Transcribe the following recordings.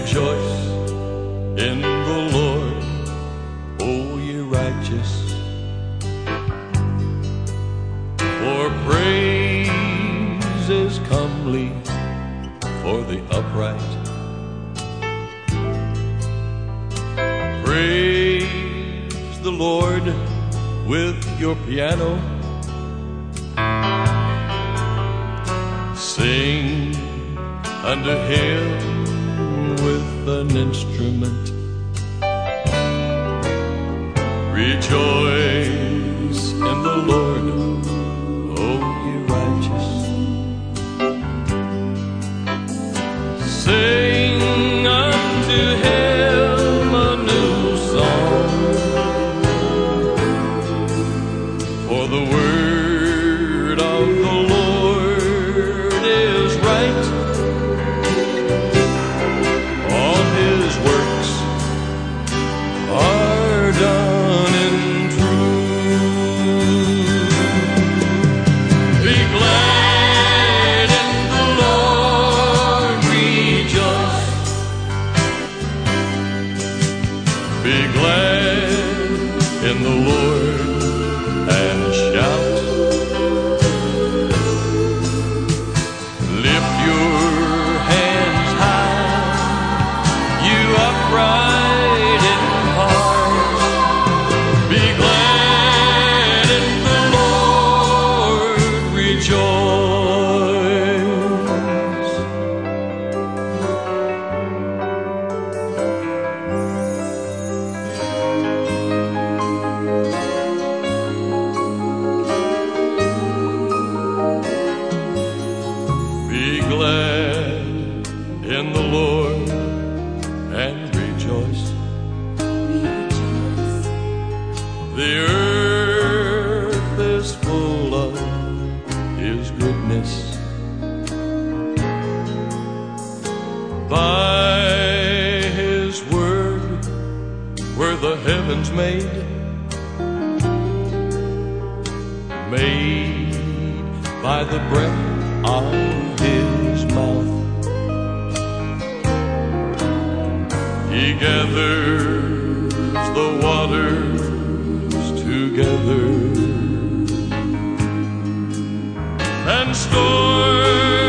Rejoice in the Lord, O ye righteous, for praise is comely for the upright. Praise the Lord with your piano. Sing unto him with an instrument. Rejoice in the Lord, O ye righteous. Sing unto him a new song. For the word the heavens made, made by the breath of His mouth. He gathers the waters together and stores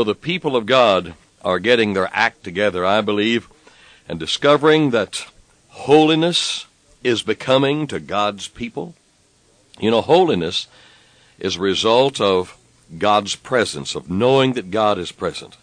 know, the people of God are getting their act together, I believe, and discovering that holiness is becoming to God's people. You know, holiness is a result of God's presence, of knowing that God is present.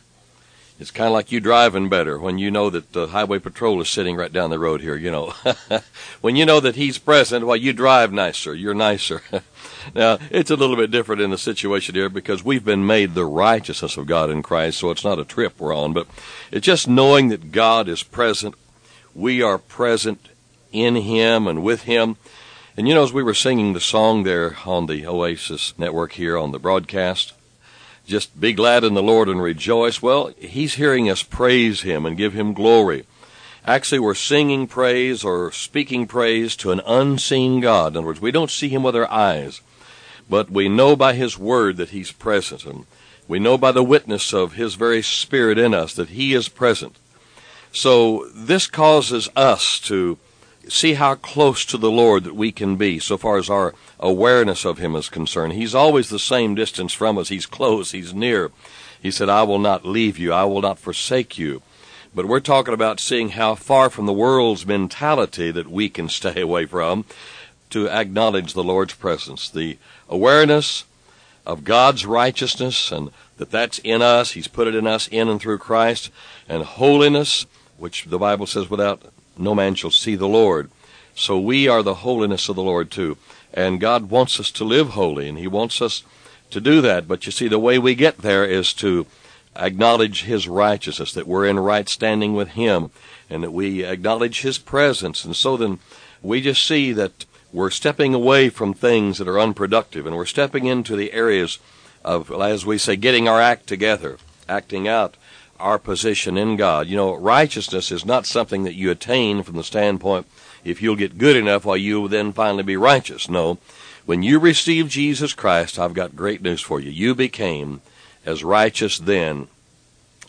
It's kind of like you driving better when you know that the highway patrol is sitting right down the road here, you know. when you know that he's present, well, you drive nicer, you're nicer. now, it's a little bit different in the situation here because we've been made the righteousness of God in Christ, so it's not a trip we're on, but it's just knowing that God is present. We are present in him and with him. And you know, as we were singing the song there on the Oasis network here on the broadcast, just be glad in the Lord and rejoice. Well, He's hearing us praise Him and give Him glory. Actually, we're singing praise or speaking praise to an unseen God. In other words, we don't see Him with our eyes, but we know by His Word that He's present. And we know by the witness of His very Spirit in us that He is present. So this causes us to see how close to the Lord that we can be so far as our awareness of Him is concerned. He's always the same distance from us. He's close. He's near. He said, I will not leave you. I will not forsake you. But we're talking about seeing how far from the world's mentality that we can stay away from to acknowledge the Lord's presence. The awareness of God's righteousness and that that's in us. He's put it in us in and through Christ. And holiness, which the Bible says without no man shall see the Lord. So we are the holiness of the Lord too. And God wants us to live holy, and He wants us to do that. But you see, the way we get there is to acknowledge His righteousness, that we're in right standing with Him, and that we acknowledge His presence. And so then we just see that we're stepping away from things that are unproductive, and we're stepping into the areas of, as we say, getting our act together, acting out our position in God. You know, righteousness is not something that you attain from the standpoint if you'll get good enough while you will then finally be righteous. No. When you receive Jesus Christ, I've got great news for you. You became as righteous then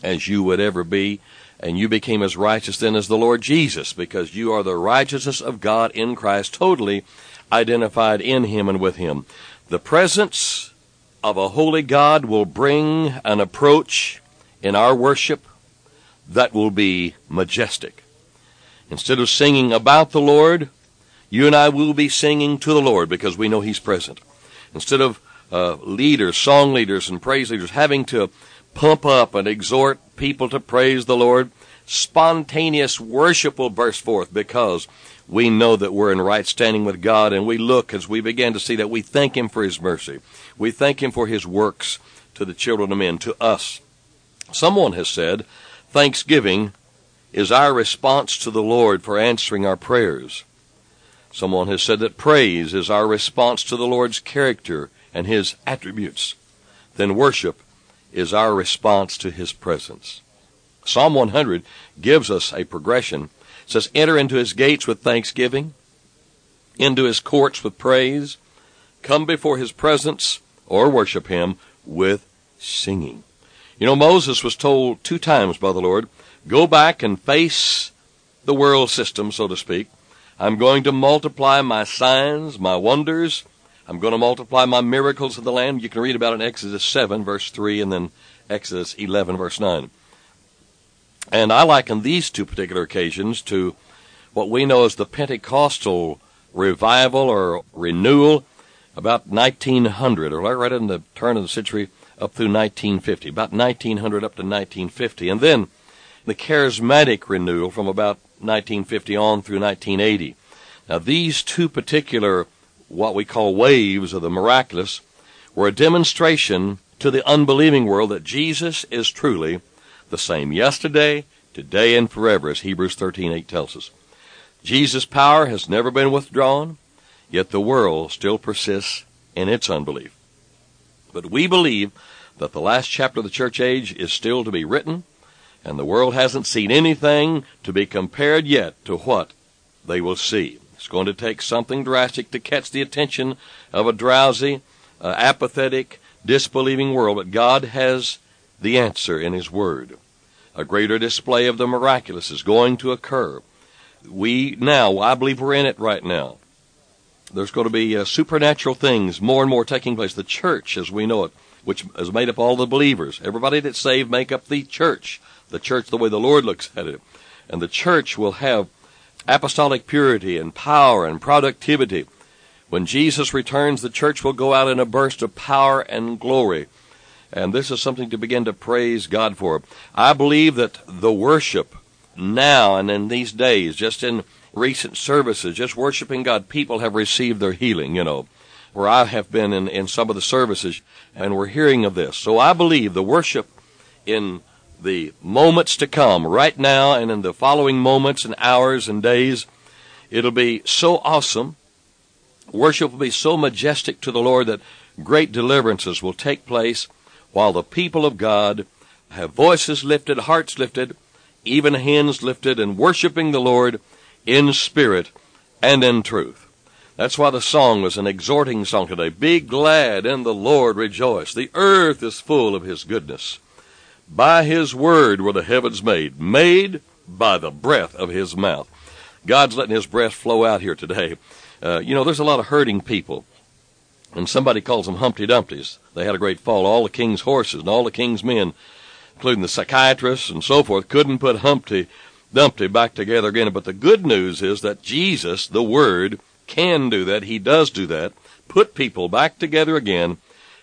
as you would ever be, and you became as righteous then as the Lord Jesus, because you are the righteousness of God in Christ, totally identified in Him and with Him. The presence of a holy God will bring an approach in our worship that will be majestic. Instead of singing about the Lord, you and I will be singing to the Lord because we know He's present. Instead of uh, leaders, song leaders, and praise leaders having to pump up and exhort people to praise the Lord, spontaneous worship will burst forth because we know that we're in right standing with God and we look as we begin to see that we thank Him for His mercy. We thank Him for His works to the children of men, to us. Someone has said, Thanksgiving is our response to the Lord for answering our prayers. Someone has said that praise is our response to the Lord's character and His attributes. Then worship is our response to His presence. Psalm 100 gives us a progression. It says, Enter into His gates with thanksgiving, into His courts with praise, come before His presence, or worship Him with singing. You know, Moses was told two times by the Lord, go back and face the world system, so to speak. I'm going to multiply my signs, my wonders. I'm going to multiply my miracles in the land. You can read about it in Exodus 7, verse 3, and then Exodus 11, verse 9. And I liken these two particular occasions to what we know as the Pentecostal revival or renewal about 1900, or right in the turn of the century up through 1950, about 1900 up to 1950, and then the charismatic renewal from about 1950 on through 1980. Now, these two particular, what we call waves of the miraculous, were a demonstration to the unbelieving world that Jesus is truly the same yesterday, today, and forever, as Hebrews 13:8 tells us. Jesus' power has never been withdrawn, yet the world still persists in its unbelief. But we believe that the last chapter of the church age is still to be written, and the world hasn't seen anything to be compared yet to what they will see. It's going to take something drastic to catch the attention of a drowsy, uh, apathetic, disbelieving world, but God has the answer in His Word. A greater display of the miraculous is going to occur. We now, I believe we're in it right now. There's going to be uh, supernatural things more and more taking place. The church, as we know it, which is made up all the believers. Everybody that's saved make up the church. The church, the way the Lord looks at it. And the church will have apostolic purity and power and productivity. When Jesus returns, the church will go out in a burst of power and glory. And this is something to begin to praise God for. I believe that the worship now and in these days, just in recent services, just worshiping God, people have received their healing, you know, where I have been in, in some of the services, and we're hearing of this. So I believe the worship in the moments to come, right now and in the following moments and hours and days, it'll be so awesome. Worship will be so majestic to the Lord that great deliverances will take place while the people of God have voices lifted, hearts lifted, even hands lifted, and worshiping the Lord in spirit and in truth. That's why the song was an exhorting song today. Be glad in the Lord, rejoice. The earth is full of his goodness. By his word were the heavens made, made by the breath of his mouth. God's letting his breath flow out here today. Uh, you know, there's a lot of hurting people, and somebody calls them Humpty Dumptys. They had a great fall. All the king's horses and all the king's men, including the psychiatrists and so forth, couldn't put Humpty Dumpty back together again. But the good news is that Jesus, the Word, can do that. He does do that. Put people back together again.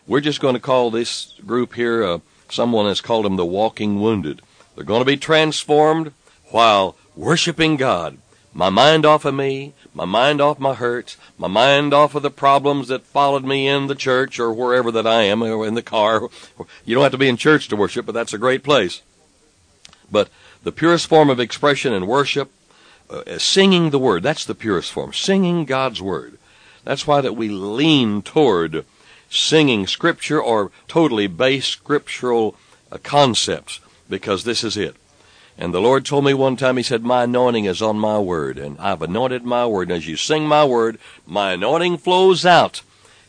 We're just going to call this group here uh, Someone has called them the walking wounded. They're going to be transformed while worshiping God. My mind off of me, my mind off my hurts, my mind off of the problems that followed me in the church or wherever that I am, or in the car. You don't have to be in church to worship, but that's a great place. But the purest form of expression and worship, uh, singing the word, that's the purest form. Singing God's word. That's why that we lean toward singing scripture or totally base scriptural uh, concepts because this is it. And the Lord told me one time, He said, My anointing is on my word, and I've anointed my word. And as you sing my word, my anointing flows out.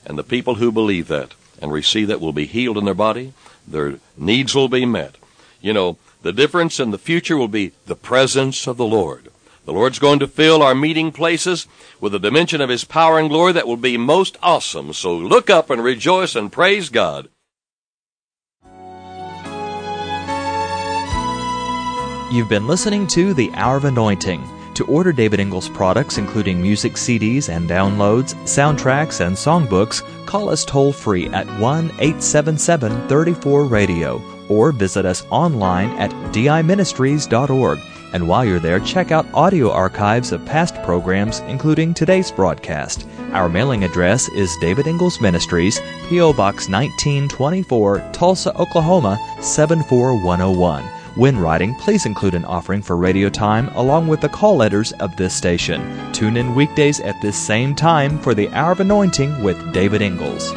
And the people who believe that and receive that will be healed in their body, their needs will be met. You know, the difference in the future will be the presence of the Lord. The Lord's going to fill our meeting places with a dimension of His power and glory that will be most awesome. So look up and rejoice and praise God. You've been listening to The Hour of Anointing. To order David Ingles products, including music CDs and downloads, soundtracks, and songbooks, call us toll free at 1 877 34 Radio or visit us online at diministries.org. And while you're there, check out audio archives of past programs, including today's broadcast. Our mailing address is David Ingles Ministries, P.O. Box 1924, Tulsa, Oklahoma 74101. When writing, please include an offering for radio time along with the call letters of this station. Tune in weekdays at this same time for the Hour of Anointing with David Ingles.